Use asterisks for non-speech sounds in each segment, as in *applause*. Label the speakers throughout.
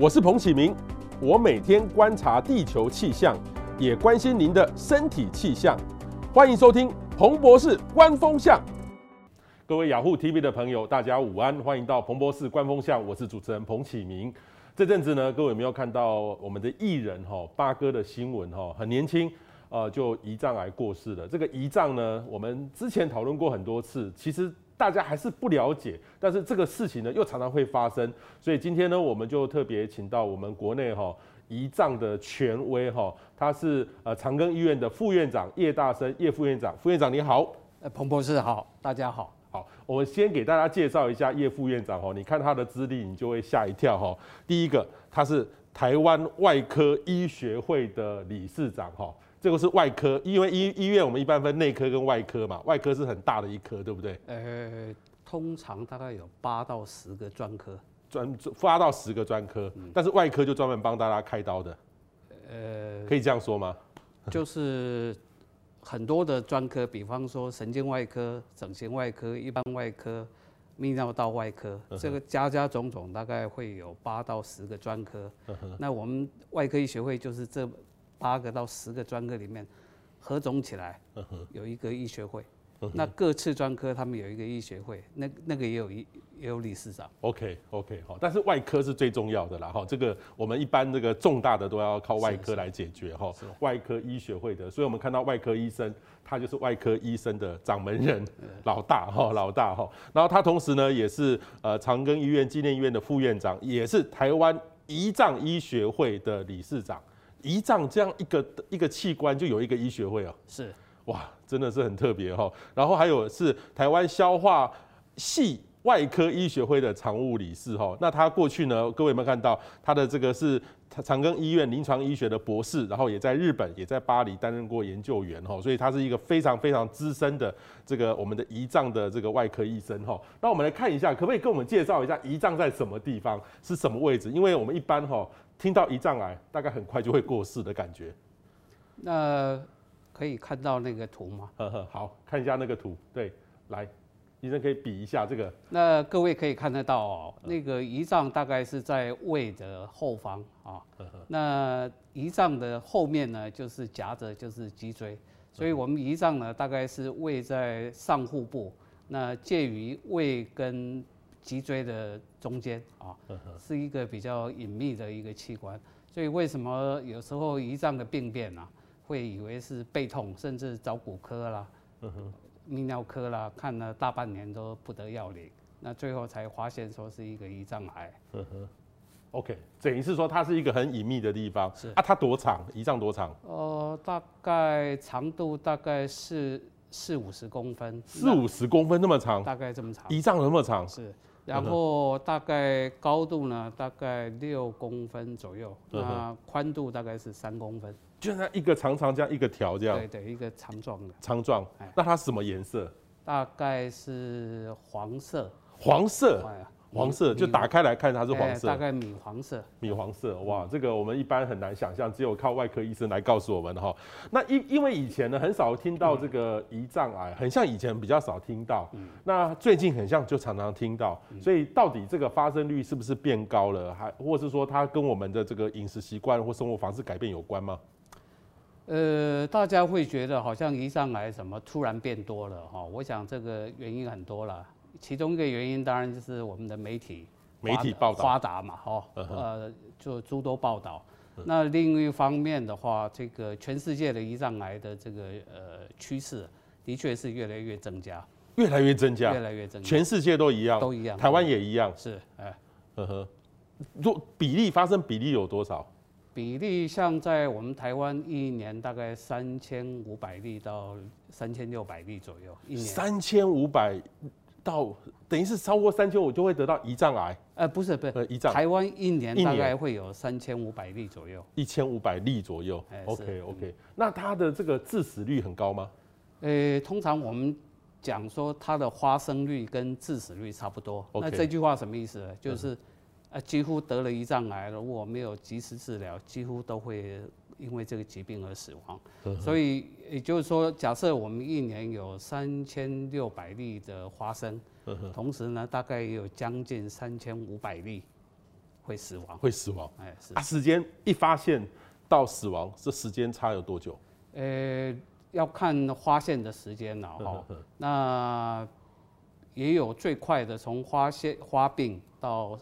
Speaker 1: 我是彭启明，我每天观察地球气象，也关心您的身体气象。欢迎收听彭博士观风向。各位雅虎 TV 的朋友，大家午安，欢迎到彭博士观风向，我是主持人彭启明。这阵子呢，各位有没有看到我们的艺人哈八哥的新闻哈？很年轻，呃，就胰脏癌过世了。这个胰脏呢，我们之前讨论过很多次，其实。大家还是不了解，但是这个事情呢又常常会发生，所以今天呢我们就特别请到我们国内哈胰脏的权威哈，他是呃长庚医院的副院长叶大生叶副院长，副院长你好，
Speaker 2: 呃彭博士好，大家好，
Speaker 1: 好，我们先给大家介绍一下叶副院长哈，你看他的资历你就会吓一跳哈，第一个他是台湾外科医学会的理事长哈。这个是外科，因为医医院我们一般分内科跟外科嘛，外科是很大的一科，对不对？
Speaker 2: 呃，通常大概有八到十个专科，
Speaker 1: 专八到十个专科，嗯、但是外科就专门帮大家开刀的，呃，可以这样说吗？*laughs*
Speaker 2: 就是很多的专科，比方说神经外科、整形外科、一般外科、泌尿道外科，这个加加总总大概会有八到十个专科。嗯、那我们外科医学会就是这。八个到十个专科里面合总起来，有一个医学会。那各次专科他们有一个医学会，那那个也有一也有理事长。
Speaker 1: OK OK 好，但是外科是最重要的啦哈。这个我们一般这个重大的都要靠外科来解决哈。外科医学会的，所以我们看到外科医生，他就是外科医生的掌门人，老大哈，老大哈。然后他同时呢也是呃长庚医院纪念医院的副院长，也是台湾胰脏医学会的理事长。胰脏这样一个一个器官就有一个医学会哦，
Speaker 2: 是
Speaker 1: 哇，真的是很特别哈。然后还有是台湾消化系外科医学会的常务理事哈。那他过去呢，各位有没有看到他的这个是长庚医院临床医学的博士，然后也在日本也在巴黎担任过研究员哈。所以他是一个非常非常资深的这个我们的胰脏的这个外科医生哈。那我们来看一下，可不可以跟我们介绍一下胰脏在什么地方，是什么位置？因为我们一般哈。听到胰脏癌，大概很快就会过世的感觉。
Speaker 2: 那可以看到那个图吗？
Speaker 1: 呵呵，好，看一下那个图。对，来，医生可以比一下这个。
Speaker 2: 那各位可以看得到哦，那个胰脏大概是在胃的后方啊。那胰脏的后面呢，就是夹着就是脊椎，所以我们胰脏呢，大概是胃在上腹部，那介于胃跟。脊椎的中间啊，是一个比较隐秘的一个器官，所以为什么有时候胰脏的病变啊，会以为是背痛，甚至找骨科啦、泌尿科啦，看了大半年都不得要领，那最后才发现说是一个胰脏癌。
Speaker 1: OK，等于是说它是一个很隐秘的地方。
Speaker 2: 是
Speaker 1: 啊，它多长？胰脏多长？
Speaker 2: 呃，大概长度大概是四五十公分。
Speaker 1: 四五十公分那么长？
Speaker 2: 大概这么长。
Speaker 1: 胰脏那么长？
Speaker 2: 是。然后大概高度呢，大概六公分左右，那宽度大概是三公分，
Speaker 1: 就像一个长长这样一个条这样。
Speaker 2: 对对，一个长状的。
Speaker 1: 长状，那它什么颜色？
Speaker 2: 大概是黄色。
Speaker 1: 黄色。黄色就打开来看，它是黄色，
Speaker 2: 大概米黄色。
Speaker 1: 米黄色，哇，这个我们一般很难想象，只有靠外科医生来告诉我们哈。那因因为以前呢，很少听到这个胰脏癌，很像以前比较少听到。那最近很像就常常听到，所以到底这个发生率是不是变高了，还或是说它跟我们的这个饮食习惯或生活方式改变有关吗？
Speaker 2: 呃，大家会觉得好像胰脏癌什么突然变多了哈，我想这个原因很多了。其中一个原因当然就是我们的媒体
Speaker 1: 媒体报道。
Speaker 2: 发达嘛，哈，呃，就诸多报道。那另一方面的话，这个全世界的胰脏癌的这个呃趋势，的确是越来越增加，
Speaker 1: 越来越增加，
Speaker 2: 越来越增加，
Speaker 1: 全世界都一样，
Speaker 2: 都一样，
Speaker 1: 台湾也一样，
Speaker 2: 是，哎，
Speaker 1: 呵呵，若比例发生比例有多少？
Speaker 2: 比例像在我们台湾一年大概三千五百例到三千六百例左右，一年
Speaker 1: 三千五百。到等于是超过三千五就会得到胰脏癌？
Speaker 2: 呃，不是不是，胰脏。台湾一年大概会有三千五百例左右，
Speaker 1: 一千五百例左右。OK OK，那它的这个致死率很高吗？
Speaker 2: 呃，通常我们讲说它的发生率跟致死率差不多。那这句话什么意思呢？就是呃，几乎得了胰脏癌，如果没有及时治疗，几乎都会。因为这个疾病而死亡，所以也就是说，假设我们一年有三千六百例的发生，同时呢，大概也有将近三千五百例会死亡。
Speaker 1: 会死亡。
Speaker 2: 哎，是
Speaker 1: 啊，时间一发现到死亡，这时间差有多久？
Speaker 2: 呃，要看发现的时间了哈。那也有最快的，从发现发病到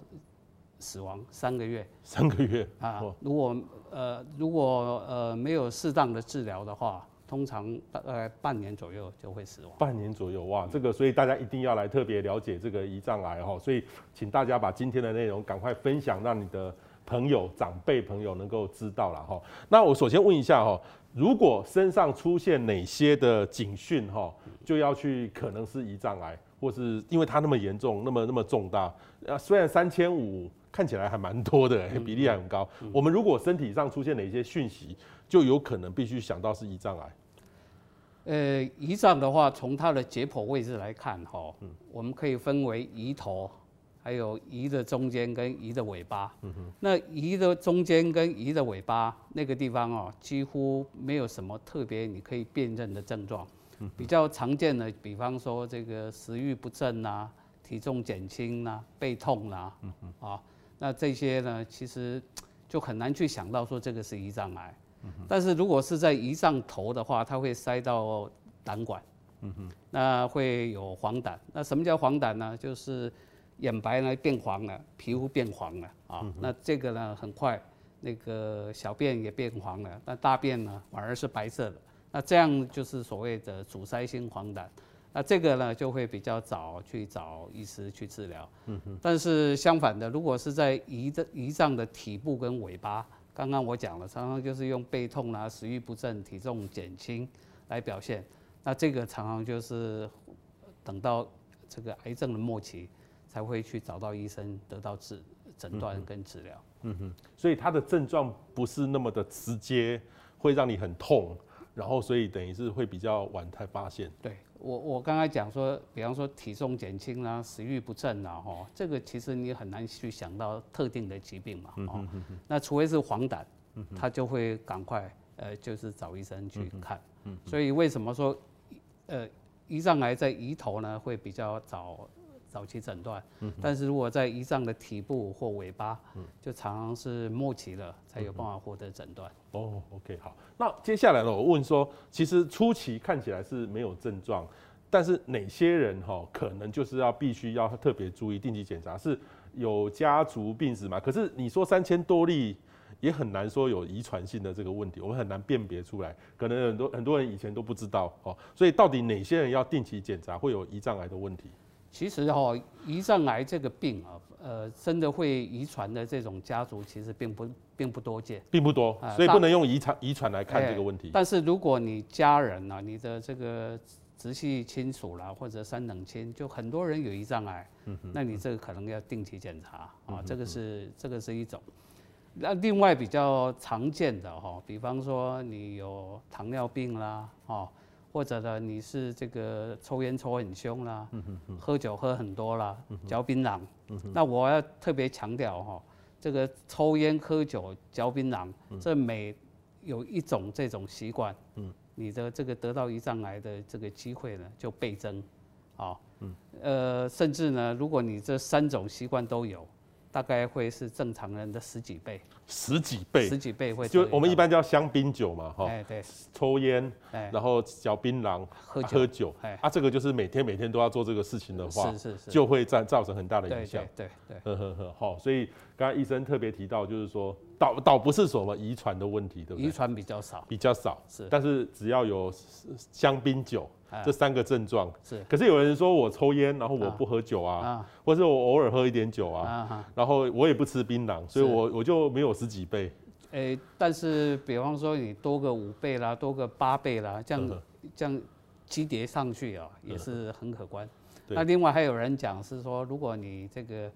Speaker 2: 死亡三个月。
Speaker 1: 三个月
Speaker 2: 啊，如果呃如果呃没有适当的治疗的话。通常大概半年左右就会死亡。
Speaker 1: 半年左右，哇，这个所以大家一定要来特别了解这个胰脏癌哈，所以请大家把今天的内容赶快分享，让你的朋友、长辈朋友能够知道了哈。那我首先问一下哈，如果身上出现哪些的警讯哈，就要去可能是胰脏癌，或是因为它那么严重、那么那么重大，呃，虽然三千五看起来还蛮多的，比例还很高。我们如果身体上出现哪些讯息？就有可能必须想到是胰脏癌。
Speaker 2: 呃，胰脏的话，从它的解剖位置来看，哈，我们可以分为胰头，还有胰的中间跟胰的尾巴。那胰的中间跟胰的尾巴那个地方哦，几乎没有什么特别你可以辨认的症状。比较常见的，比方说这个食欲不振啊，体重减轻啊，背痛呐，啊，那这些呢，其实就很难去想到说这个是胰脏癌。但是如果是在胰脏头的话，它会塞到胆管，嗯哼，那会有黄疸。那什么叫黄疸呢？就是眼白呢变黄了，皮肤变黄了啊。那这个呢很快，那个小便也变黄了，那大便呢反而是白色的。那这样就是所谓的阻塞性黄疸。那这个呢就会比较早去找医师去治疗。嗯哼。但是相反的，如果是在胰的胰脏的体部跟尾巴。刚刚我讲了，常常就是用背痛啦、食欲不振、体重减轻来表现。那这个常常就是等到这个癌症的末期，才会去找到医生，得到治诊断跟治疗。
Speaker 1: 嗯哼，所以它的症状不是那么的直接，会让你很痛，然后所以等于是会比较晚才发现。
Speaker 2: 对。我我刚才讲说，比方说体重减轻啦、食欲不振啦，哈，这个其实你很难去想到特定的疾病嘛，哦，那除非是黄疸，他就会赶快呃，就是找医生去看。所以为什么说呃，胰脏癌在胰头呢会比较早早期诊断，嗯但是如果在胰脏的体部或尾巴，就常常是末期了才有办法获得诊断。
Speaker 1: 哦，OK，好。那接下来呢，我问说，其实初期看起来是没有症状，但是哪些人哈可能就是要必须要特别注意定期检查，是有家族病史吗？可是你说三千多例也很难说有遗传性的这个问题，我们很难辨别出来，可能很多很多人以前都不知道哦。所以到底哪些人要定期检查会有胰脏癌的问题？
Speaker 2: 其实哈，胰脏癌这个病啊，呃，真的会遗传的这种家族其实并不并不多见，
Speaker 1: 并不多，所以不能用遗传遗传来看这个问题。
Speaker 2: 但是如果你家人啊，你的这个直系亲属啦，或者三等亲，就很多人有胰脏癌，那你这个可能要定期检查啊，这个是这个是一种。那另外比较常见的哈，比方说你有糖尿病啦，哦。或者呢，你是这个抽烟抽很凶啦，喝酒喝很多啦，嚼槟榔。那我要特别强调哈，这个抽烟、喝酒、嚼槟榔，这每有一种这种习惯，你的这个得到胰脏癌的这个机会呢就倍增，啊，呃，甚至呢，如果你这三种习惯都有。大概会是正常人的十几倍，
Speaker 1: 十几倍，
Speaker 2: 十几倍会。
Speaker 1: 就我们一般叫香槟酒嘛，哈，
Speaker 2: 哎对，
Speaker 1: 抽烟，然后嚼槟榔，喝酒，喝酒，啊，这个就是每天每天都要做这个事情的话，是是是，就会造造成很大的影响，对
Speaker 2: 对对，呵
Speaker 1: 呵呵，好，所以刚才医生特别提到，就是说倒倒不是什么遗传的问题，对不对？
Speaker 2: 遗传比较少，
Speaker 1: 比较少，是，但是只要有香槟酒。这三个症状。
Speaker 2: 是，
Speaker 1: 可是有人说我抽烟，然后我不喝酒啊，或者我偶尔喝一点酒啊，然后我也不吃槟榔，所以我我就没有十几倍。
Speaker 2: 诶，但是比方说你多个五倍啦，多个八倍啦，这样这样积叠上去啊，也是很可观。那另外还有人讲是说，如果你这个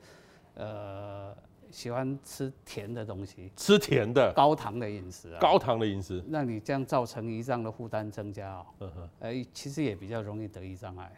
Speaker 2: 呃。喜欢吃甜的东西，
Speaker 1: 吃甜的
Speaker 2: 高糖的饮食啊，
Speaker 1: 高糖的饮食，
Speaker 2: 那你这样造成胰脏的负担增加哦，呵呵，哎，其实也比较容易得胰脏癌。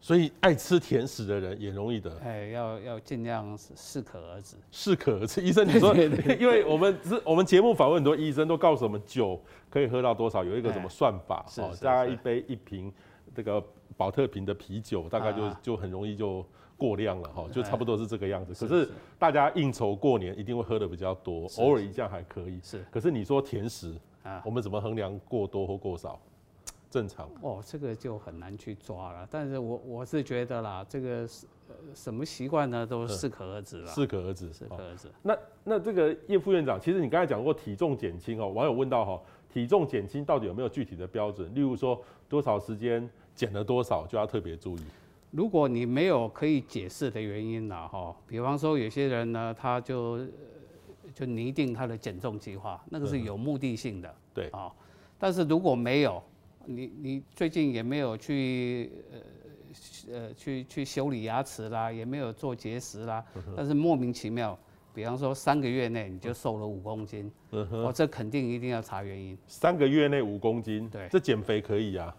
Speaker 1: 所以爱吃甜食的人也容易得。
Speaker 2: 哎，要要尽量适可而止。
Speaker 1: 适可而止，医生你说，*laughs* 因为我们是我们节目访问很多医生，都告诉我们酒可以喝到多少，有一个什么算法，哦，大概一杯一瓶这个。保特瓶的啤酒，大概就就很容易就过量了哈，就差不多是这个样子。可是大家应酬过年一定会喝的比较多，偶尔一下还可以。是。可是你说甜食啊，我们怎么衡量过多或过少？*tsk* 正常。
Speaker 2: 哦，这个就很难去抓了。但是我我是觉得啦，这个是什么习惯呢，都适可而止了。
Speaker 1: 适可而止，
Speaker 2: 适可而止。
Speaker 1: 那那这个叶副院长，其实你刚才讲过体重减轻哦，网友问到哈。体重减轻到底有没有具体的标准？例如说多少时间减了多少，就要特别注意。
Speaker 2: 如果你没有可以解释的原因了哈，比方说有些人呢，他就就拟定他的减重计划，那个是有目的性的。对啊，但是如果没有，你你最近也没有去呃呃去去修理牙齿啦，也没有做节食啦，但是莫名其妙。比方说三个月内你就瘦了五公斤，嗯哼，哦，这肯定一定要查原因。
Speaker 1: 三个月内五公斤，对，这减肥可以呀，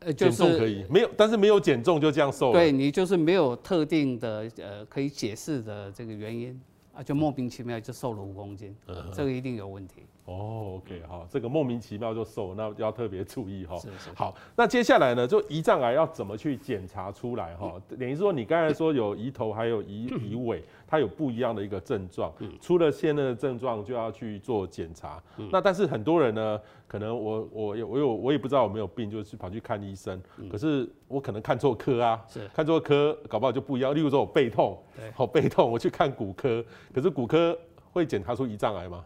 Speaker 2: 呃，减
Speaker 1: 重可以，没有，但是没有减重就这样瘦了。
Speaker 2: 对，你就是没有特定的呃可以解释的这个原因啊，就莫名其妙就瘦了五公斤，这个一定有问题。
Speaker 1: 哦，OK，好，这个莫名其妙就瘦，那要特别注意哈。是是。好，那接下来呢，就胰脏癌要怎么去检查出来哈？等于说你刚才说有胰头还有胰胰尾，它有不一样的一个症状，出了现在的症状就要去做检查。那但是很多人呢，可能我我有我有我也不知道我没有病，就是跑去看医生，可是我可能看错科啊，是。看错科，搞不好就不一样。例如说我背痛，好背痛，我去看骨科，可是骨科会检查出胰脏癌吗？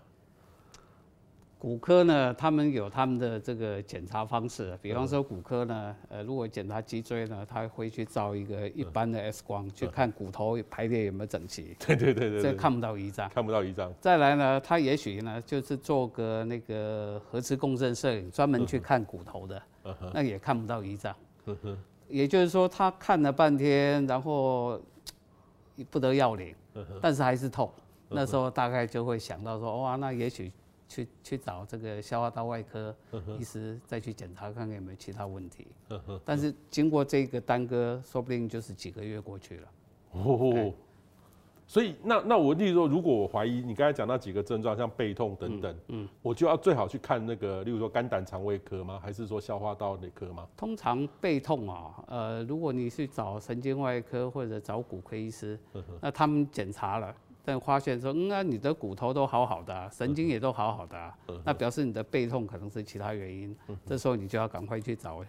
Speaker 2: 骨科呢，他们有他们的这个检查方式，比方说骨科呢，呃，如果检查脊椎呢，他会去照一个一般的 X 光，去看骨头排列有没有整齐。*laughs*
Speaker 1: 对对对对，
Speaker 2: 这看不到胰脏。
Speaker 1: 看不到胰脏。
Speaker 2: 再来呢，他也许呢，就是做个那个核磁共振摄影，专门去看骨头的，那也看不到胰脏。也就是说，他看了半天，然后不得要领，但是还是痛。那时候大概就会想到说，哇，那也许。去去找这个消化道外科医师再去检查看看有没有其他问题。但是经过这个耽搁，说不定就是几个月过去了。
Speaker 1: 哦，所以那那我例如说，如果我怀疑你刚才讲那几个症状，像背痛等等，嗯，我就要最好去看那个，例如说肝胆肠胃科吗？还是说消化道内科吗？
Speaker 2: 通常背痛啊，呃，如果你去找神经外科或者找骨科医师，那他们检查了。但发现说，嗯啊，你的骨头都好好的，啊，神经也都好好的，啊，那表示你的背痛可能是其他原因。这时候你就要赶快去找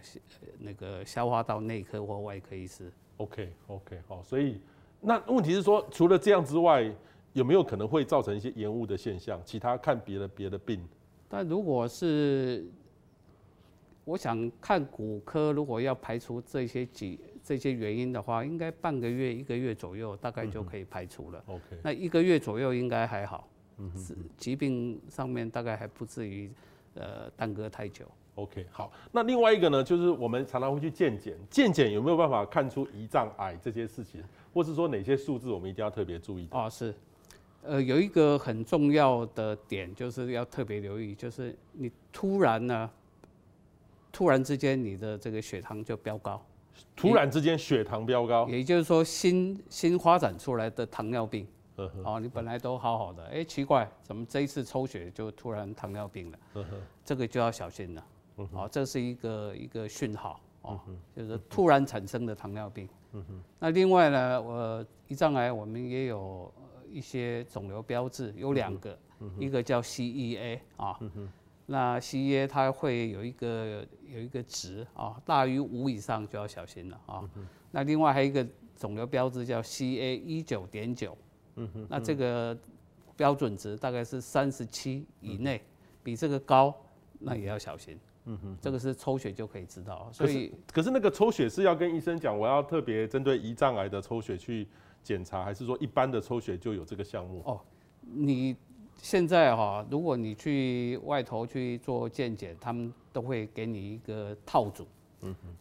Speaker 2: 那个消化道内科或外科医师。
Speaker 1: OK OK 好，所以那问题是说，除了这样之外，有没有可能会造成一些延误的现象？其他看别的别的病？
Speaker 2: 但如果是我想看骨科，如果要排除这些几。这些原因的话，应该半个月、一个月左右，大概就可以排除了。OK，那一个月左右应该还好。嗯哼，疾病上面大概还不至于呃耽搁太久。
Speaker 1: OK，好。那另外一个呢，就是我们常常会去健检，健检有没有办法看出胰脏癌这些事情，或是说哪些数字我们一定要特别注意？
Speaker 2: 啊，是。呃，有一个很重要的点，就是要特别留意，就是你突然呢，突然之间你的这个血糖就飙高。
Speaker 1: 突然之间血糖飙高，
Speaker 2: 也就是说新新发展出来的糖尿病，哦，你本来都好好的，哎，奇怪，怎么这一次抽血就突然糖尿病了？这个就要小心了，哦，这是一个一个讯号，哦，就是突然产生的糖尿病。那另外呢，我胰脏癌我们也有一些肿瘤标志，有两个，一个叫 CEA 啊。那 CEA 它会有一个有一个值啊，大于五以上就要小心了啊。那另外还有一个肿瘤标志叫 CA 一九点九，嗯哼那这个标准值大概是三十七以内，比这个高那也要小心。嗯哼，这个是抽血就可以知道。所以
Speaker 1: 可是那个抽血是要跟医生讲，我要特别针对胰脏癌的抽血去检查，还是说一般的抽血就有这个项目？哦，
Speaker 2: 你。现在哈，如果你去外头去做健检，他们都会给你一个套组，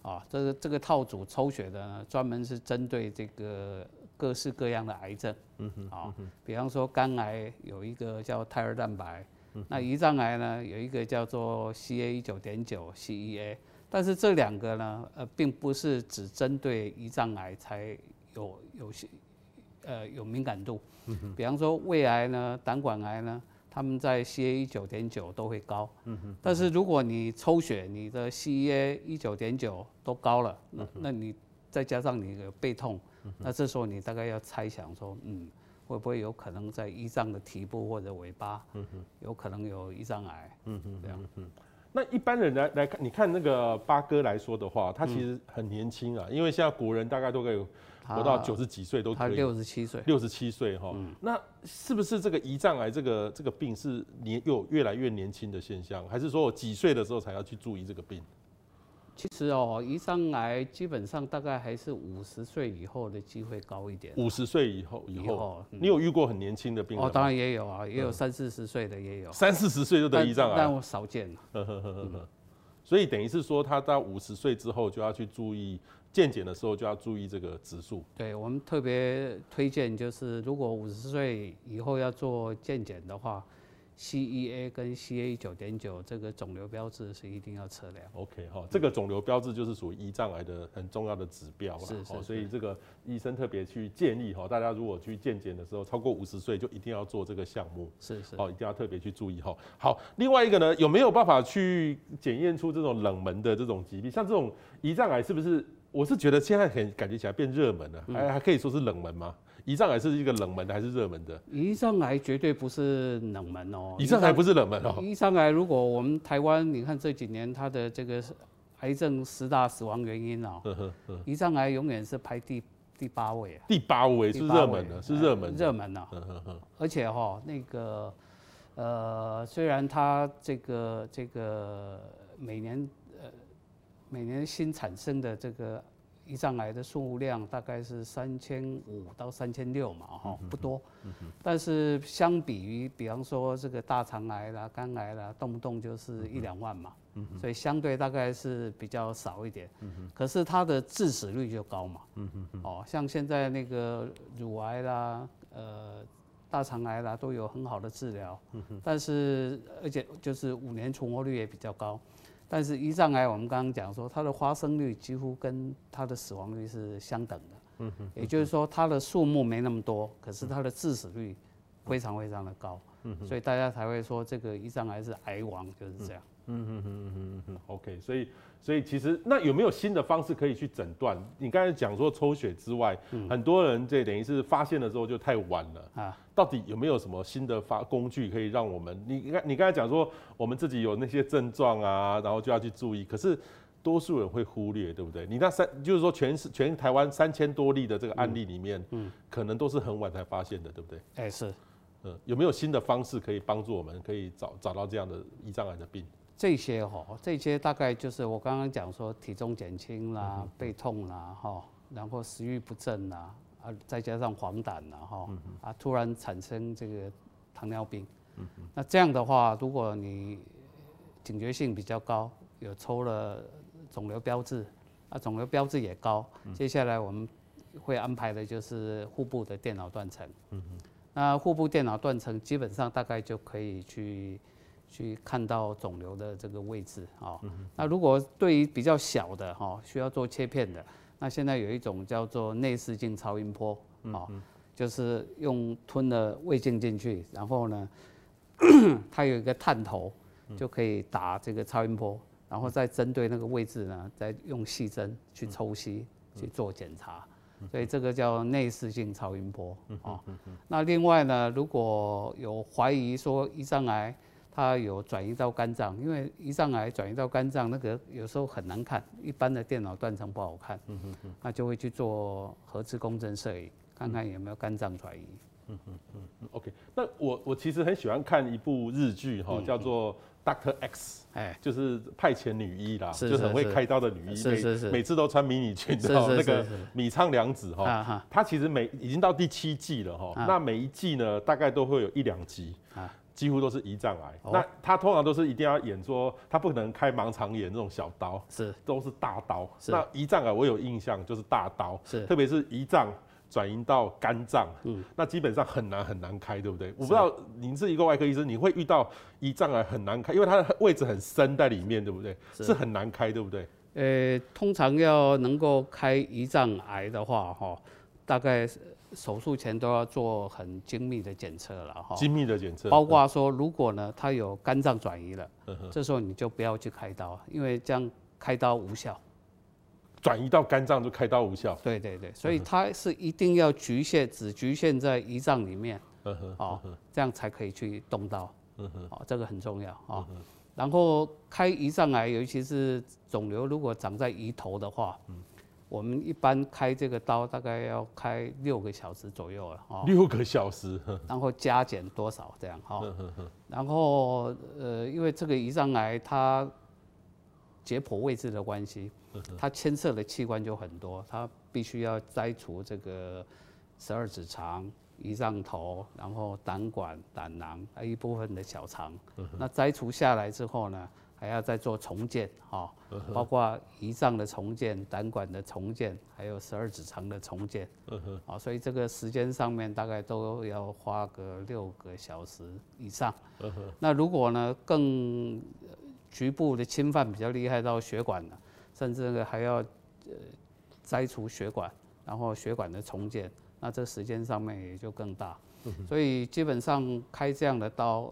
Speaker 2: 啊，这个这个套组抽血的呢，专门是针对这个各式各样的癌症，嗯哼，啊，比方说肝癌有一个叫胎儿蛋白，那胰脏癌呢有一个叫做 CA 一九点九 CEA，但是这两个呢，呃，并不是只针对胰脏癌才有有些。呃，有敏感度，比方说胃癌呢、胆管癌呢，他们在 CA 一九点九都会高。嗯哼。但是如果你抽血，你的 CA 一九点九都高了，那那你再加上你的背痛，那这时候你大概要猜想说，嗯，会不会有可能在胰脏的体部或者尾巴，嗯哼有可能有胰脏癌？嗯哼，这样。
Speaker 1: 那一般人来来看，你看那个八哥来说的话，他其实很年轻啊，因为现在国人大概都可以活到九十几岁都可以。他
Speaker 2: 六十七岁。
Speaker 1: 六十七岁哈，那是不是这个胰脏癌这个这个病是年又越来越年轻的现象，还是说我几岁的时候才要去注意这个病？
Speaker 2: 其实哦，胰脏癌基本上大概还是五十岁以后的机会高一点。
Speaker 1: 五十岁以后以后，你有遇过很年轻的病人？
Speaker 2: 哦，当然也有啊，也有三四十岁的也有。
Speaker 1: 三四十岁就得胰脏癌？
Speaker 2: 但我少见了。
Speaker 1: 呵呵呵呵呵。所以等于是说，他到五十岁之后就要去注意健检的时候就要注意这个指数。
Speaker 2: 对，我们特别推荐，就是如果五十岁以后要做健检的话。CEA 跟 CA 九点九这个肿瘤标志是一定要测量。
Speaker 1: OK 哈，这个肿瘤标志就是属于胰脏癌的很重要的指标了。是是。所以这个医生特别去建议哈，大家如果去健检的时候超过五十岁就一定要做这个项目。
Speaker 2: 是是。
Speaker 1: 哦，一定要特别去注意哈。好，另外一个呢，有没有办法去检验出这种冷门的这种疾病？像这种胰脏癌是不是？我是觉得现在很感觉起来变热门了，还还可以说是冷门吗？胰脏癌是一个冷门的还是热门的？
Speaker 2: 胰脏癌绝对不是冷门哦。
Speaker 1: 胰脏癌不是冷门哦。
Speaker 2: 胰脏癌如果我们台湾，你看这几年它的这个癌症十大死亡原因哦，胰脏癌永远是排第第八位啊。
Speaker 1: 第八位是热门的，是热门。
Speaker 2: 热门啊。而且哈，那个呃，虽然它这个这个每年呃每年新产生的这个。胰脏癌的数量大概是三千五到三千六嘛，哈，不多。但是相比于，比方说这个大肠癌啦、肝癌啦，动不动就是一两万嘛，所以相对大概是比较少一点。可是它的致死率就高嘛，哦，像现在那个乳癌啦、呃大肠癌啦，都有很好的治疗，但是而且就是五年存活率也比较高。但是胰脏癌，我们刚刚讲说，它的发生率几乎跟它的死亡率是相等的。嗯哼。也就是说，它的数目没那么多，可是它的致死率非常非常的高。嗯哼。所以大家才会说这个胰脏癌是癌王，就是这样。嗯哼哼哼哼
Speaker 1: OK，所以。所以其实那有没有新的方式可以去诊断？你刚才讲说抽血之外，嗯、很多人这等于是发现的时候就太晚了啊。到底有没有什么新的发工具可以让我们？你刚你刚才讲说我们自己有那些症状啊，然后就要去注意。可是多数人会忽略，对不对？你那三就是说全是全台湾三千多例的这个案例里面，嗯，可能都是很晚才发现的，对不对？
Speaker 2: 哎、是。
Speaker 1: 嗯，有没有新的方式可以帮助我们，可以找找到这样的胰脏癌的病？
Speaker 2: 这些哈，这些大概就是我刚刚讲说体重减轻啦、背痛啦哈，然后食欲不振啦，啊，再加上黄疸啦哈，啊，突然产生这个糖尿病，那这样的话，如果你警觉性比较高，有抽了肿瘤标志，啊，肿瘤标志也高，接下来我们会安排的就是腹部的电脑断层，那腹部电脑断层基本上大概就可以去。去看到肿瘤的这个位置啊，那如果对于比较小的哈，需要做切片的，那现在有一种叫做内视镜超音波啊，就是用吞了胃镜进去，然后呢，*clears throat* 它有一个探头，就可以打这个超音波，然后再针对那个位置呢，再用细针去抽吸去做检查，所以这个叫内视镜超音波啊。那另外呢，如果有怀疑说胰脏癌，它有转移到肝脏，因为胰脏癌转移到肝脏，那个有时候很难看，一般的电脑断层不好看，嗯哼哼，那就会去做核磁共振摄影，看看有没有肝脏转移。嗯
Speaker 1: 嗯嗯 OK，那我我其实很喜欢看一部日剧哈，叫做 Doctor X，哎，就是派遣女医啦，是是很会开刀的女医，是是是，每次都穿迷你裙，知道那个米仓凉子哈，她其实每已经到第七季了哈，那每一季呢大概都会有一两集。几乎都是胰脏癌，哦、那他通常都是一定要演说，他不可能开盲肠炎这种小刀，是都是大刀。那胰脏癌我有印象就是大刀，是特别是胰脏转移到肝脏，嗯，那基本上很难很难开，对不对？我不知道您是一个外科医生，你会遇到胰脏癌很难开，因为它的位置很深在里面，对不对？是，是很难开，对不对？
Speaker 2: 呃，通常要能够开胰脏癌的话，哈，大概手术前都要做很精密的检测了哈。
Speaker 1: 精密的检测，
Speaker 2: 包括说，如果呢他有肝脏转移了，这时候你就不要去开刀，因为这样开刀无效。
Speaker 1: 转移到肝脏就开刀无效。
Speaker 2: 对对对，所以它是一定要局限，只局限在胰脏里面，哦，这样才可以去动刀，哦，这个很重要啊。然后开胰脏癌，尤其是肿瘤如果长在胰头的话，我们一般开这个刀大概要开六个小时左右了，哦，
Speaker 1: 六个小时，*laughs*
Speaker 2: 然后加减多少这样 *laughs* 哈，然后呃，因为这个胰脏癌它解剖位置的关系。它牵涉的器官就很多，它必须要摘除这个十二指肠、胰脏头，然后胆管、胆囊，还有一部分的小肠。那摘除下来之后呢，还要再做重建，哈，包括胰脏的重建、胆管的重建，还有十二指肠的重建。啊，所以这个时间上面大概都要花个六个小时以上。那如果呢更局部的侵犯比较厉害到血管了？甚至还要呃摘除血管，然后血管的重建，那这时间上面也就更大。所以基本上开这样的刀，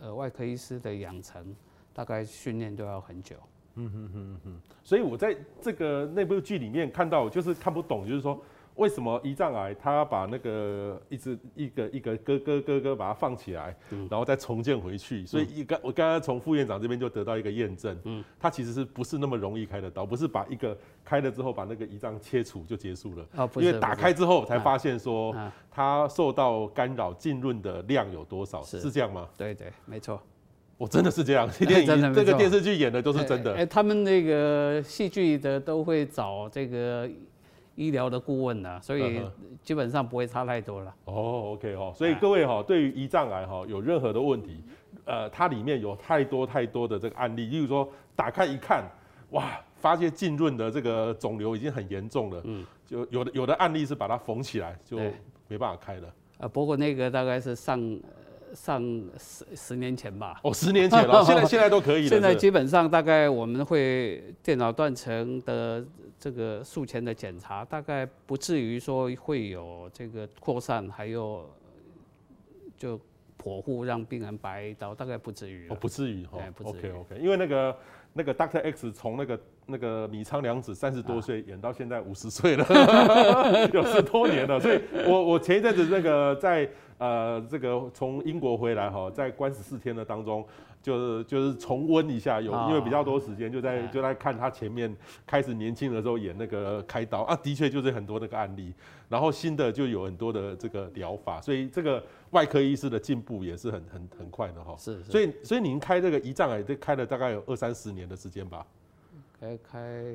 Speaker 2: 呃，外科医师的养成大概训练都要很久。
Speaker 1: 嗯哼哼哼。所以我在这个那部剧里面看到，就是看不懂，就是说。为什么胰脏癌他把那个一直一个一个割割割割把它放起来，然后再重建回去？所以一刚我刚刚从副院长这边就得到一个验证，嗯，他其实是不是那么容易开的刀？不是把一个开了之后把那个胰脏切除就结束了？因为打开之后才发现说它受到干扰浸润的量有多少？是这样吗？
Speaker 2: 对对，没错，
Speaker 1: 我真的是这样。*laughs* 电影这个电视剧演的都是真的。
Speaker 2: 哎，他们那个戏剧的都会找这个。医疗的顾问呢，所以基本上不会差太多了。
Speaker 1: 哦，OK 哦，所以各位哈，对于胰脏癌哈有任何的问题，呃，它里面有太多太多的这个案例，例如说打开一看，哇，发现浸润的这个肿瘤已经很严重了，嗯，就有的有的案例是把它缝起来就没办法开了。
Speaker 2: 啊，不过那个大概是上上十十年前吧。
Speaker 1: 哦，十年前了，现在现在都可以了。*laughs*
Speaker 2: 现在基本上大概我们会电脑断层的。这个术前的检查大概不至于说会有这个扩散，还有就剖腹让病人白刀，大概不至于。
Speaker 1: 哦，不至于哈。OK OK，因为那个那个 Doctor X 从那个那个米仓凉子三十多岁演到现在五十岁了，*laughs* 有十多年了。所以我我前一阵子那个在呃这个从英国回来哈，在关十四天的当中。就是就是重温一下，有因为比较多时间，就在就在看他前面开始年轻的时候演那个开刀啊，的确就是很多那个案例，然后新的就有很多的这个疗法，所以这个外科医师的进步也是很很很快的哈。是，所以所以您开这个胰脏癌，这开了大概有二三十年的时间吧？
Speaker 2: 开开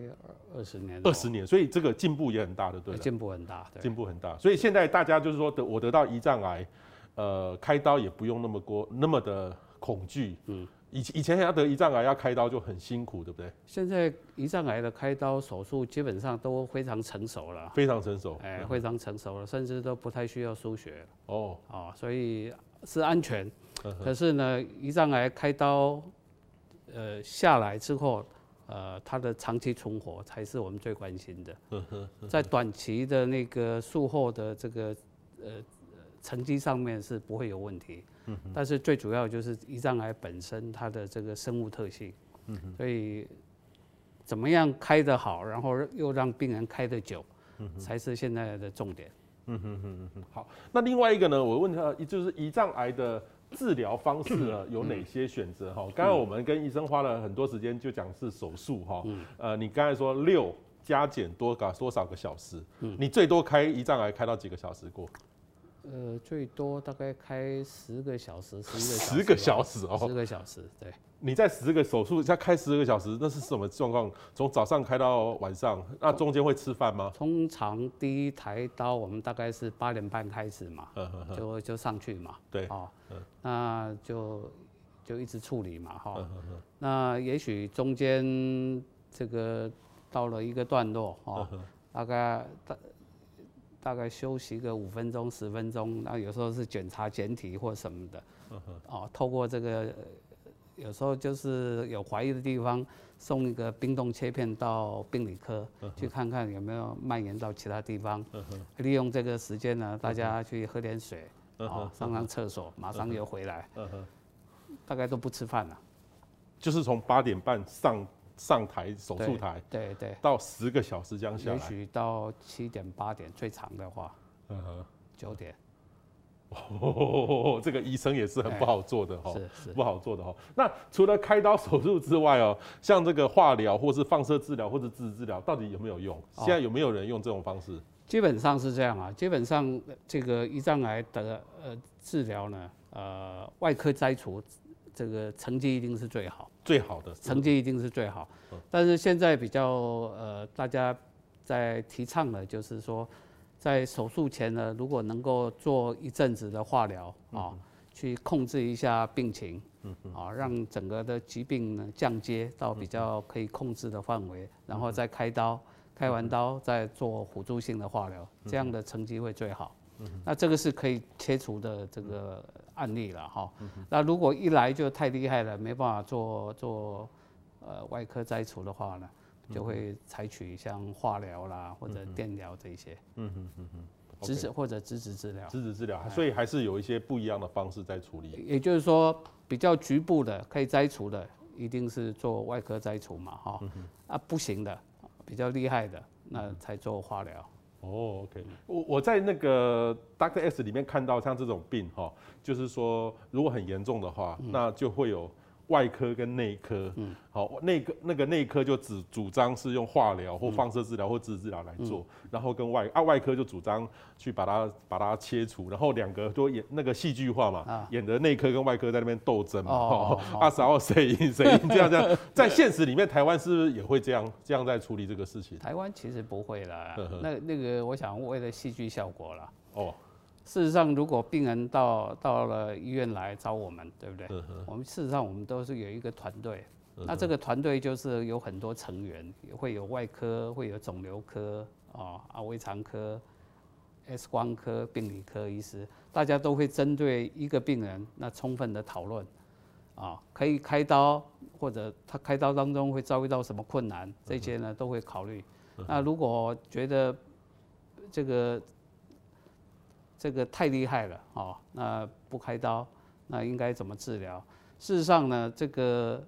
Speaker 2: 二十年，
Speaker 1: 二十年，所以这个进步也很大的，对，
Speaker 2: 进步很大，
Speaker 1: 进步很大。所以现在大家就是说得我得到胰脏癌，呃，开刀也不用那么过那么的。恐惧，嗯，以以前要得胰脏癌要开刀就很辛苦，对不对？
Speaker 2: 现在胰脏癌的开刀手术基本上都非常成熟了，
Speaker 1: 非常成熟，
Speaker 2: 哎，非常成熟了，甚至都不太需要输血。
Speaker 1: 哦，
Speaker 2: 啊，所以是安全。可是呢，胰脏癌开刀，呃，下来之后，呃，它的长期存活才是我们最关心的。在短期的那个术后的这个，呃。成绩上面是不会有问题，但是最主要就是胰脏癌本身它的这个生物特性，所以怎么样开得好，然后又让病人开得久，才是现在的重点。
Speaker 1: 嗯哼哼哼，好，那另外一个呢，我问他，就是胰脏癌的治疗方式呢有哪些选择？哈，刚刚我们跟医生花了很多时间就讲是手术哈，呃，你刚才说六加减多个多少个小时？你最多开胰脏癌开到几个小时过？
Speaker 2: 呃，最多大概开十个小时，
Speaker 1: 十个小时，十个小时哦，
Speaker 2: 十个小时，对。
Speaker 1: 你在十个手术，再开十个小时，那是什么状况？从早上开到晚上，那中间会吃饭吗？
Speaker 2: 通常第一台刀我们大概是八点半开始嘛，就就上去嘛，
Speaker 1: 对，
Speaker 2: 哦，那就就一直处理嘛，哈，那也许中间这个到了一个段落，哦，大概大。大概休息个五分钟、十分钟，那有时候是检查检体或什么的，哦，透过这个有时候就是有怀疑的地方，送一个冰冻切片到病理科去看看有没有蔓延到其他地方。利用这个时间呢，大家去喝点水，啊，上上厕所，马上又回来。大概都不吃饭了，
Speaker 1: 就是从八点半上上台手术台，
Speaker 2: 对对，对，
Speaker 1: 到十个小时这样下来，
Speaker 2: 也许到七点八点最长的话，嗯哼，九点。
Speaker 1: 哦，*laughs* 这个医生也是很不好做的哈，
Speaker 2: 是是
Speaker 1: 不好做的哈。那除了开刀手术之外哦，像这个化疗或是放射治疗或者质子治疗，到底有没有用？现在有没有人用这种方式？
Speaker 2: 基本上是这样啊，基本上这个胰脏癌的呃治疗呢，呃外科摘除这个成绩一定是最好，
Speaker 1: 最好的
Speaker 2: 成绩一定是最好。但是现在比较呃大家在提倡的就是说。在手术前呢，如果能够做一阵子的化疗啊，去控制一下病情，啊，让整个的疾病呢降阶到比较可以控制的范围，然后再开刀，开完刀再做辅助性的化疗，这样的成绩会最好。那这个是可以切除的这个案例了哈。那如果一来就太厉害了，没办法做做呃外科摘除的话呢？就会采取像化疗啦，或者电疗这些，嗯嗯嗯嗯，支持或者支持治疗，
Speaker 1: 支持治疗，所以还是有一些不一样的方式在处理。
Speaker 2: 也就是说，比较局部的可以摘除的，一定是做外科摘除嘛，哈，啊不行的，比较厉害的，那才做化疗。
Speaker 1: 哦，OK，我我在那个 Doctor S 里面看到像这种病哈，就是说如果很严重的话，那就会有。外科跟内科，嗯，好，内科那个内科就只主张是用化疗或放射治疗或自治疗来做，嗯、然后跟外啊外科就主张去把它把它切除，然后两个都演那个戏剧化嘛，啊、演的内科跟外科在那边斗争嘛，哦，二十二谁赢 *laughs* 谁赢这样这样，在现实里面台湾是不是也会这样这样在处理这个事情？
Speaker 2: 台湾其实不会啦，那那个我想为了戏剧效果啦。
Speaker 1: 哦。
Speaker 2: 事实上，如果病人到到了医院来找我们，对不对？嗯、我们事实上我们都是有一个团队，嗯、那这个团队就是有很多成员，会有外科，会有肿瘤科啊啊胃肠科、X 光科、病理科医师，大家都会针对一个病人那充分的讨论啊，可以开刀或者他开刀当中会遭遇到什么困难，这些呢都会考虑。嗯、那如果觉得这个这个太厉害了哦，那不开刀，那应该怎么治疗？事实上呢，这个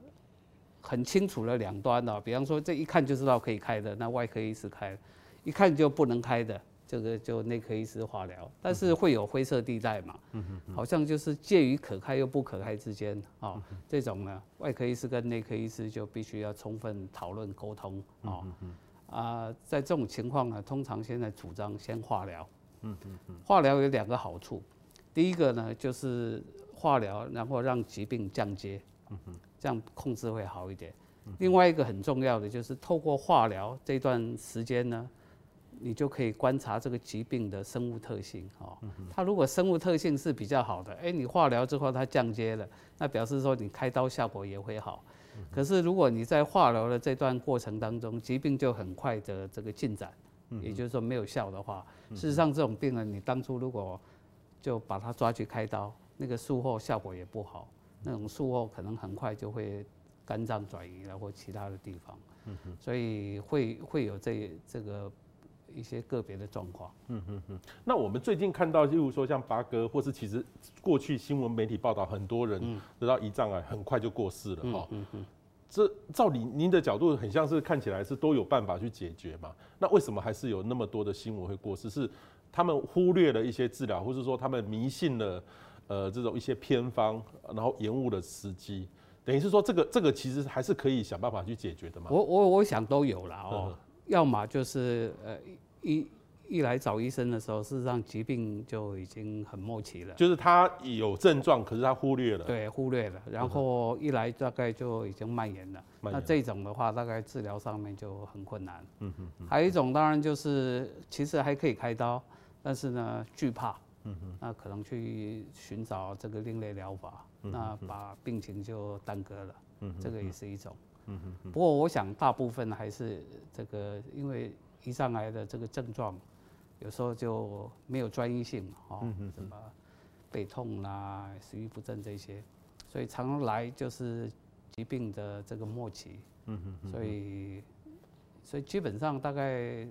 Speaker 2: 很清楚的两端的，比方说这一看就知道可以开的，那外科医师开；一看就不能开的，这个就内科医师化疗。但是会有灰色地带嘛，好像就是介于可开又不可开之间啊。这种呢，外科医师跟内科医师就必须要充分讨论沟通啊。啊，在这种情况呢，通常现在主张先化疗。化疗有两个好处，第一个呢就是化疗，然后让疾病降阶，嗯，这样控制会好一点。另外一个很重要的就是透过化疗这段时间呢，你就可以观察这个疾病的生物特性哦。它如果生物特性是比较好的，哎，你化疗之后它降阶了，那表示说你开刀效果也会好。可是如果你在化疗的这段过程当中，疾病就很快的这个进展。也就是说没有效的话，事实上这种病人你当初如果就把他抓去开刀，那个术后效果也不好，那种术后可能很快就会肝脏转移了或其他的地方，所以会会有这这个一些个别的状况。
Speaker 1: 嗯嗯嗯。那我们最近看到，例如说像八哥，或是其实过去新闻媒体报道，很多人得到胰脏癌很快就过世了哈。嗯嗯。这照您您的角度，很像是看起来是都有办法去解决嘛？那为什么还是有那么多的新闻会过世？是他们忽略了一些治疗，或是说他们迷信了呃这种一些偏方，然后延误了时机？等于是说这个这个其实还是可以想办法去解决的嘛？
Speaker 2: 我我我想都有了哦，要么就是呃一。一来找医生的时候，事实上疾病就已经很末期了。
Speaker 1: 就是他有症状，可是他忽略了。
Speaker 2: 对，忽略了。然后一来大概就已经蔓延了。那这种的话，大概治疗上面就很困难。嗯哼嗯。还有一种当然就是，其实还可以开刀，但是呢惧怕。嗯哼。那可能去寻找这个另类疗法，那把病情就耽搁了。嗯。这个也是一种。嗯哼。不过我想大部分还是这个，因为胰脏癌的这个症状。有时候就没有专一性哦，什么背痛啦、食欲不振这些，所以常来就是疾病的这个末期，
Speaker 1: 嗯哼嗯，
Speaker 2: 所以所以基本上大概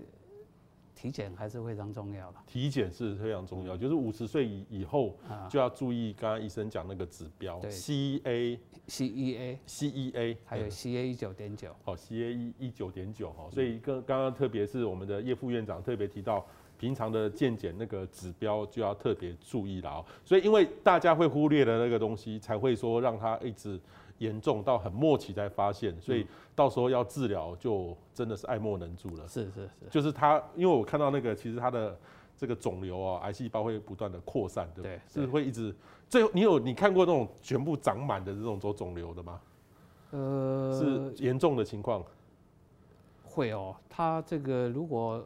Speaker 2: 体检还是非常重要的。
Speaker 1: 体检是非常重要，就是五十岁以以后就要注意刚刚医生讲那个指标，对，C A
Speaker 2: C E A
Speaker 1: C E A，
Speaker 2: 还有 C A 一九点九，
Speaker 1: 哦，C A 一一九点九哈，所以跟刚刚特别是我们的叶副院长特别提到。平常的健检那个指标就要特别注意了哦，所以因为大家会忽略的那个东西，才会说让它一直严重到很末期才发现，所以到时候要治疗就真的是爱莫能助了。
Speaker 2: 是是是，
Speaker 1: 就是它，因为我看到那个其实它的这个肿瘤啊，癌细胞会不断的扩散，对不对？是会一直最后你有你看过那种全部长满的这种肿肿瘤的吗？呃，是严重的情况。
Speaker 2: 会哦，它这个如果。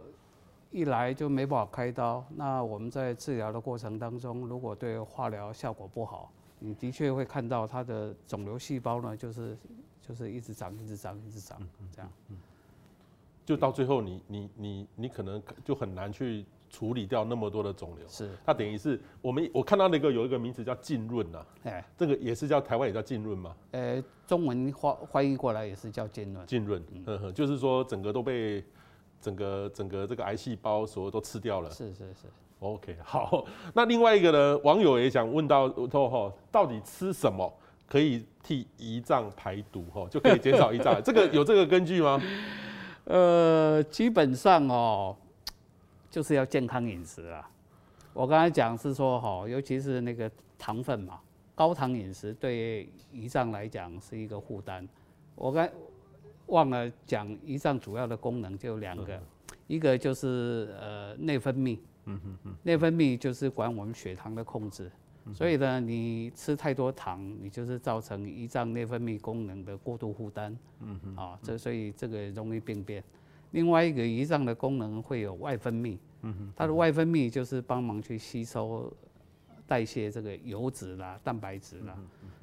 Speaker 2: 一来就没办法开刀，那我们在治疗的过程当中，如果对化疗效果不好，你的确会看到它的肿瘤细胞呢，就是就是一直长，一直长，一直长，这样，
Speaker 1: 就到最后你你你你可能就很难去处理掉那么多的肿瘤。
Speaker 2: 是，
Speaker 1: 它等于是我们我看到那个有一个名词叫浸润呐，
Speaker 2: 哎，
Speaker 1: 这个也是叫台湾也叫浸润吗？
Speaker 2: 呃，中文翻翻译过来也是叫浸润。
Speaker 1: 浸润，嗯哼，就是说整个都被。整个整个这个癌细胞所有都吃掉了，
Speaker 2: 是是是
Speaker 1: ，OK *laughs* 好。那另外一个呢，网友也想问到说哈，到底吃什么可以替胰脏排毒哈，就可以减少胰脏癌？*laughs* 这个有这个根据吗？*laughs*
Speaker 2: 呃，基本上哦，就是要健康饮食啊。我刚才讲是说哈，尤其是那个糖分嘛，高糖饮食对胰脏来讲是一个负担。我刚。忘了讲，胰脏主要的功能就两个，一个就是呃内分泌，内分泌就是管我们血糖的控制，所以呢，你吃太多糖，你就是造成胰脏内分泌功能的过度负担，啊，这所以这个容易病变。另外一个胰脏的功能会有外分泌，它的外分泌就是帮忙去吸收、代谢这个油脂啦、蛋白质啦。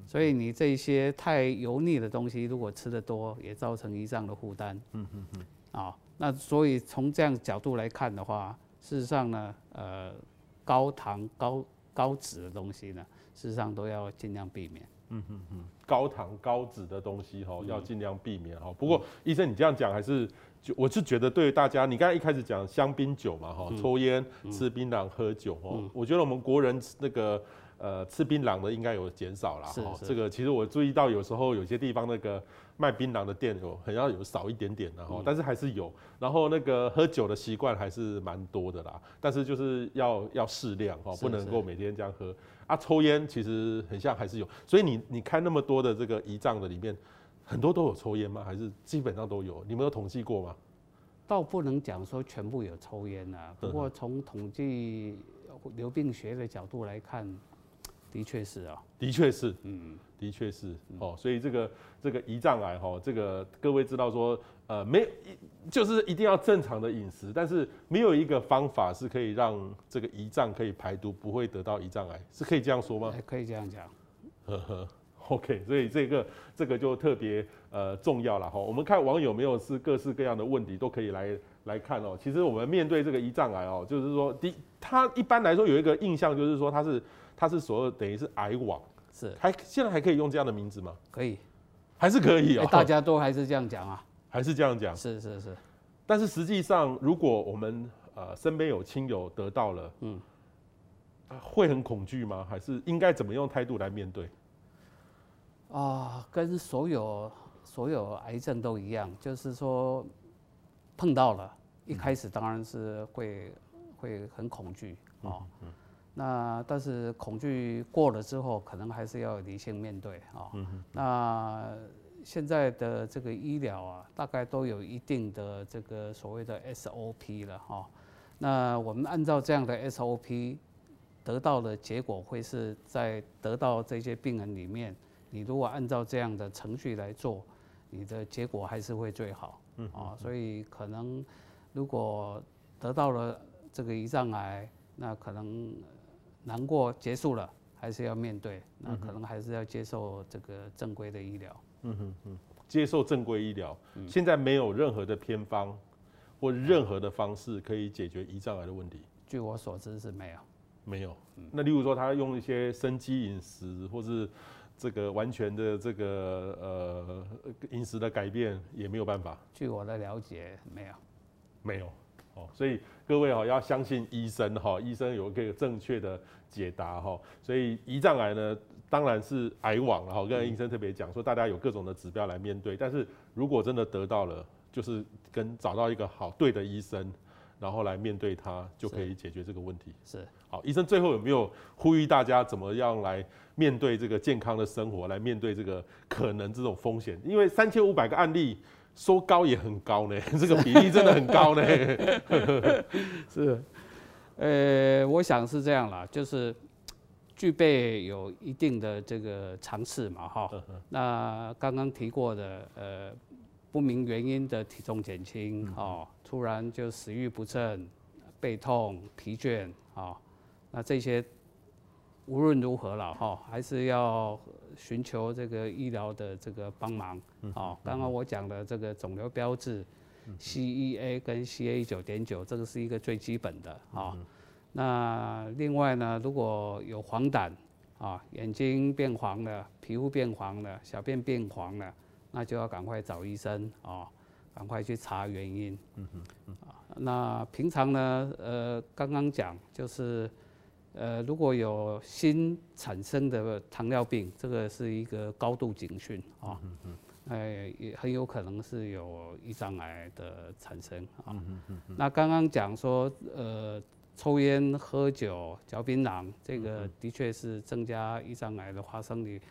Speaker 2: 所以你这些太油腻的东西，如果吃的多，也造成胰脏的负担。嗯嗯嗯。啊，那所以从这样角度来看的话，事实上呢，呃，高糖、高高脂的东西呢，事实上都要尽量避免。嗯
Speaker 1: 嗯嗯。高糖高脂的东西哈，要尽量避免哈。不过医生，你这样讲还是就我是觉得对大家，你刚才一开始讲香槟酒嘛哈，抽烟、吃槟榔、喝酒哦，我觉得我们国人那个。呃，吃槟榔的应该有减少了哈。这个其实我注意到，有时候有些地方那个卖槟榔的店有，很要有少一点点的哈，但是还是有。然后那个喝酒的习惯还是蛮多的啦，但是就是要要适量哈，不能够每天这样喝。啊，抽烟其实很像还是有，所以你你开那么多的这个胰脏的里面，很多都有抽烟吗？还是基本上都有？你们有统计过吗？
Speaker 2: 倒不能讲说全部有抽烟啊，不过从统计流病学的角度来看。的确是啊，
Speaker 1: 的确是，嗯，的确是，哦，所以这个这个胰脏癌哈，这个各位知道说，呃，没，就是一定要正常的饮食，但是没有一个方法是可以让这个胰脏可以排毒，不会得到胰脏癌，是可以这样说吗？
Speaker 2: 可以这样讲，
Speaker 1: 呵呵，OK，*laughs* 所以这个这个就特别呃重要了哈。我们看网友没有是各式各样的问题都可以来来看哦。其实我们面对这个胰脏癌哦，就是说，第它一般来说有一个印象就是说它是。它是所谓等于是癌网，
Speaker 2: 是
Speaker 1: 还现在还可以用这样的名字吗？
Speaker 2: 可以，*laughs*
Speaker 1: 还是可以哦、喔。
Speaker 2: 大家都还是这样讲啊，*laughs*
Speaker 1: 还是这样讲。
Speaker 2: 是是是，
Speaker 1: 但是实际上，如果我们呃身边有亲友得到了，嗯，会很恐惧吗？还是应该怎么用态度来面对？
Speaker 2: 啊，跟所有所有癌症都一样，就是说碰到了，一开始当然是会、嗯、会很恐惧啊。嗯嗯那但是恐惧过了之后，可能还是要理性面对啊。那现在的这个医疗啊，大概都有一定的这个所谓的 SOP 了哈。那我们按照这样的 SOP 得到的结果，会是在得到这些病人里面，你如果按照这样的程序来做，你的结果还是会最好。嗯啊，所以可能如果得到了这个胰脏癌，那可能。难过结束了，还是要面对，那可能还是要接受这个正规的医疗。
Speaker 1: 嗯哼嗯，接受正规医疗。现在没有任何的偏方或任何的方式可以解决胰脏癌的问题。
Speaker 2: 据我所知是没有。
Speaker 1: 没有。那例如说他用一些生机饮食，或是这个完全的这个呃饮食的改变也没有办法。
Speaker 2: 据我的了解，没有，
Speaker 1: 没有。哦，所以各位哦要相信医生哈，医生有一个正确的解答哈。所以胰脏癌呢，当然是癌网了哈。跟医生特别讲说，大家有各种的指标来面对，但是如果真的得到了，就是跟找到一个好对的医生，然后来面对它，就可以解决这个问题。
Speaker 2: 是。
Speaker 1: 好，医生最后有没有呼吁大家怎么样来面对这个健康的生活，来面对这个可能这种风险？因为三千五百个案例。说高也很高呢，*laughs* 这个比例真的很高呢。*laughs*
Speaker 2: 是，呃，我想是这样啦，就是具备有一定的这个常识嘛，哈。那刚刚提过的，呃，不明原因的体重减轻，哦，突然就食欲不振、背痛、疲倦，啊，那这些。无论如何了哈，还是要寻求这个医疗的这个帮忙。哦，刚刚我讲的这个肿瘤标志，CEA 跟 CA 九点九，这个是一个最基本的啊。那另外呢，如果有黄疸啊，眼睛变黄了，皮肤变黄了，小便变黄了，那就要赶快找医生啊，赶快去查原因。嗯嗯啊，那平常呢，呃，刚刚讲就是。呃，如果有新产生的糖尿病，这个是一个高度警讯啊，哎，也很有可能是有胰脏癌的产生啊。那刚刚讲说，呃，抽烟、喝酒、嚼槟榔，这个的确是增加胰脏癌的发生率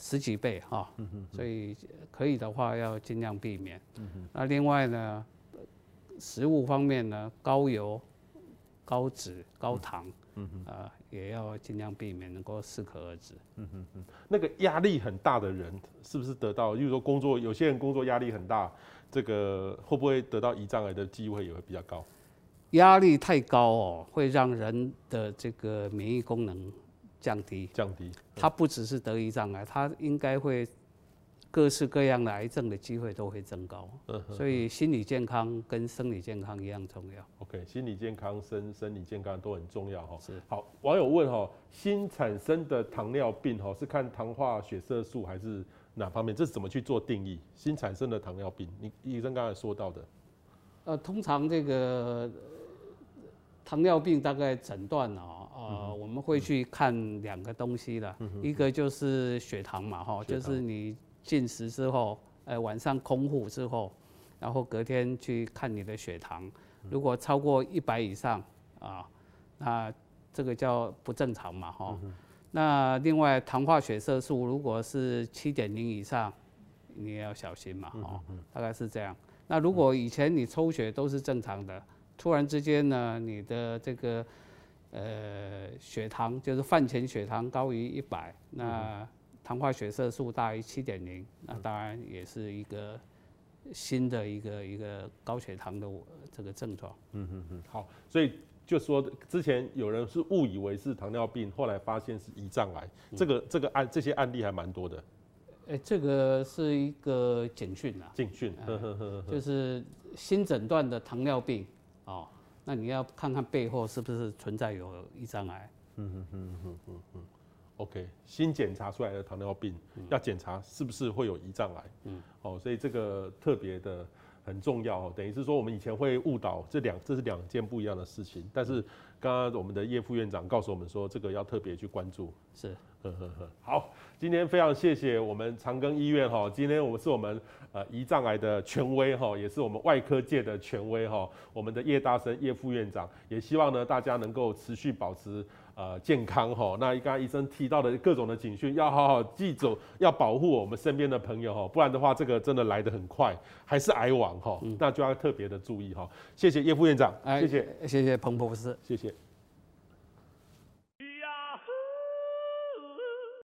Speaker 2: 十几倍哈，所以可以的话要尽量避免。那另外呢，食物方面呢，高油、高脂、高糖。嗯哼，啊，也要尽量避免，能够适可而止。
Speaker 1: 嗯哼哼，那个压力很大的人，是不是得到？例如说工作，有些人工作压力很大，这个会不会得到胰脏癌的机会也会比较高？
Speaker 2: 压力太高哦，会让人的这个免疫功能降低。
Speaker 1: 降低。
Speaker 2: 它不只是得胰脏癌，它应该会。各式各样的癌症的机会都会增高，嗯所以心理健康跟生理健康一样重要。
Speaker 1: OK，心理健康、生生理健康都很重要哈。是。好，网友问哈，新产生的糖尿病哈是看糖化血色素还是哪方面？这是怎么去做定义？新产生的糖尿病，你医生刚才说到的。
Speaker 2: 呃，通常这个糖尿病大概诊断啊，呃，我们会去看两个东西的，一个就是血糖嘛，哈，就是你。进食之后，呃，晚上空腹之后，然后隔天去看你的血糖，如果超过一百以上啊，那这个叫不正常嘛，哈。那另外糖化血色素如果是七点零以上，你也要小心嘛，哈。大概是这样。那如果以前你抽血都是正常的，突然之间呢，你的这个呃血糖就是饭前血糖高于一百，那。糖化血色素大于七点零，那当然也是一个新的一个一个高血糖的这个症状。
Speaker 1: 嗯嗯嗯，好，所以就说之前有人是误以为是糖尿病，后来发现是胰脏癌，这个这个案这些案例还蛮多的。
Speaker 2: 哎，这个是一个警讯啊，
Speaker 1: 警讯，
Speaker 2: 就是新诊断的糖尿病哦，那你要看看背后是不是存在有胰脏癌。嗯嗯嗯嗯嗯
Speaker 1: 嗯。OK，新检查出来的糖尿病要检查是不是会有胰脏癌，嗯，哦，所以这个特别的很重要哦，等于是说我们以前会误导这两，这是两件不一样的事情，但是刚刚我们的叶副院长告诉我们说，这个要特别去关注，
Speaker 2: 是，
Speaker 1: 呵呵呵，好，今天非常谢谢我们长庚医院哈，今天我们是我们呃胰脏癌的权威哈，也是我们外科界的权威哈，我们的叶大生叶副院长，也希望呢大家能够持续保持。呃，健康哈，那刚刚医生提到的各种的警讯，要好好记住，要保护我们身边的朋友哈，不然的话，这个真的来得很快，还是癌王哈，那就要特别的注意哈。谢谢叶副院长，谢谢，
Speaker 2: 谢谢彭博士，
Speaker 1: 谢谢。